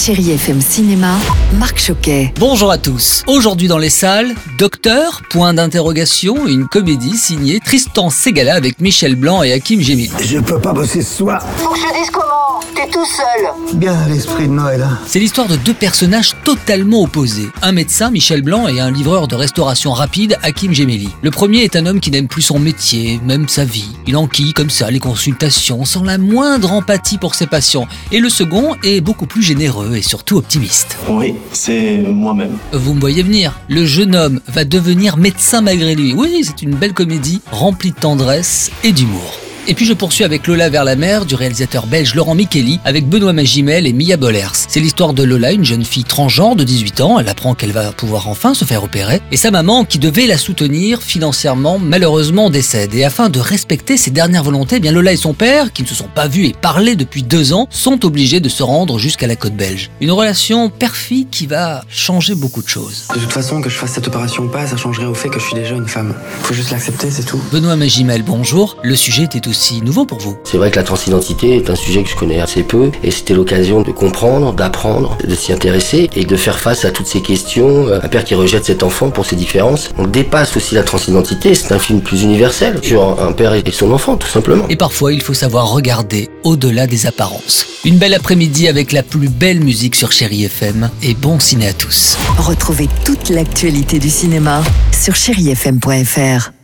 Chérie FM Cinéma, Marc Choquet. Bonjour à tous. Aujourd'hui dans les salles, Docteur, point d'interrogation, une comédie signée Tristan Segala avec Michel Blanc et Hakim Gemil. Je peux pas bosser ce soir. Faut que je te dise comment Tout seul. Bien l'esprit de Noël. hein. C'est l'histoire de deux personnages totalement opposés. Un médecin, Michel Blanc, et un livreur de restauration rapide, Hakim Gemeli. Le premier est un homme qui n'aime plus son métier, même sa vie. Il enquille comme ça les consultations, sans la moindre empathie pour ses patients. Et le second est beaucoup plus généreux et surtout optimiste. Oui, c'est moi-même. Vous me voyez venir. Le jeune homme va devenir médecin malgré lui. Oui, c'est une belle comédie remplie de tendresse et d'humour. Et puis je poursuis avec Lola vers la mer du réalisateur belge Laurent Micheli avec Benoît Magimel et Mia Bollers. C'est l'histoire de Lola, une jeune fille transgenre de 18 ans. Elle apprend qu'elle va pouvoir enfin se faire opérer. Et sa maman, qui devait la soutenir financièrement, malheureusement décède. Et afin de respecter ses dernières volontés, eh bien Lola et son père, qui ne se sont pas vus et parlé depuis deux ans, sont obligés de se rendre jusqu'à la côte belge. Une relation perfide qui va changer beaucoup de choses. De toute façon, que je fasse cette opération ou pas, ça changerait au fait que je suis déjà une femme. Faut juste l'accepter, c'est tout. Benoît Magimel, bonjour. Le sujet était aussi nouveau pour vous. C'est vrai que la transidentité est un sujet que je connais assez peu et c'était l'occasion de comprendre, d'apprendre, de s'y intéresser et de faire face à toutes ces questions. Un père qui rejette cet enfant pour ses différences. On dépasse aussi la transidentité, c'est un film plus universel sur un père et son enfant tout simplement. Et parfois, il faut savoir regarder au-delà des apparences. Une belle après-midi avec la plus belle musique sur Chéri FM et bon ciné à tous. Retrouvez toute l'actualité du cinéma sur chérifm.fr.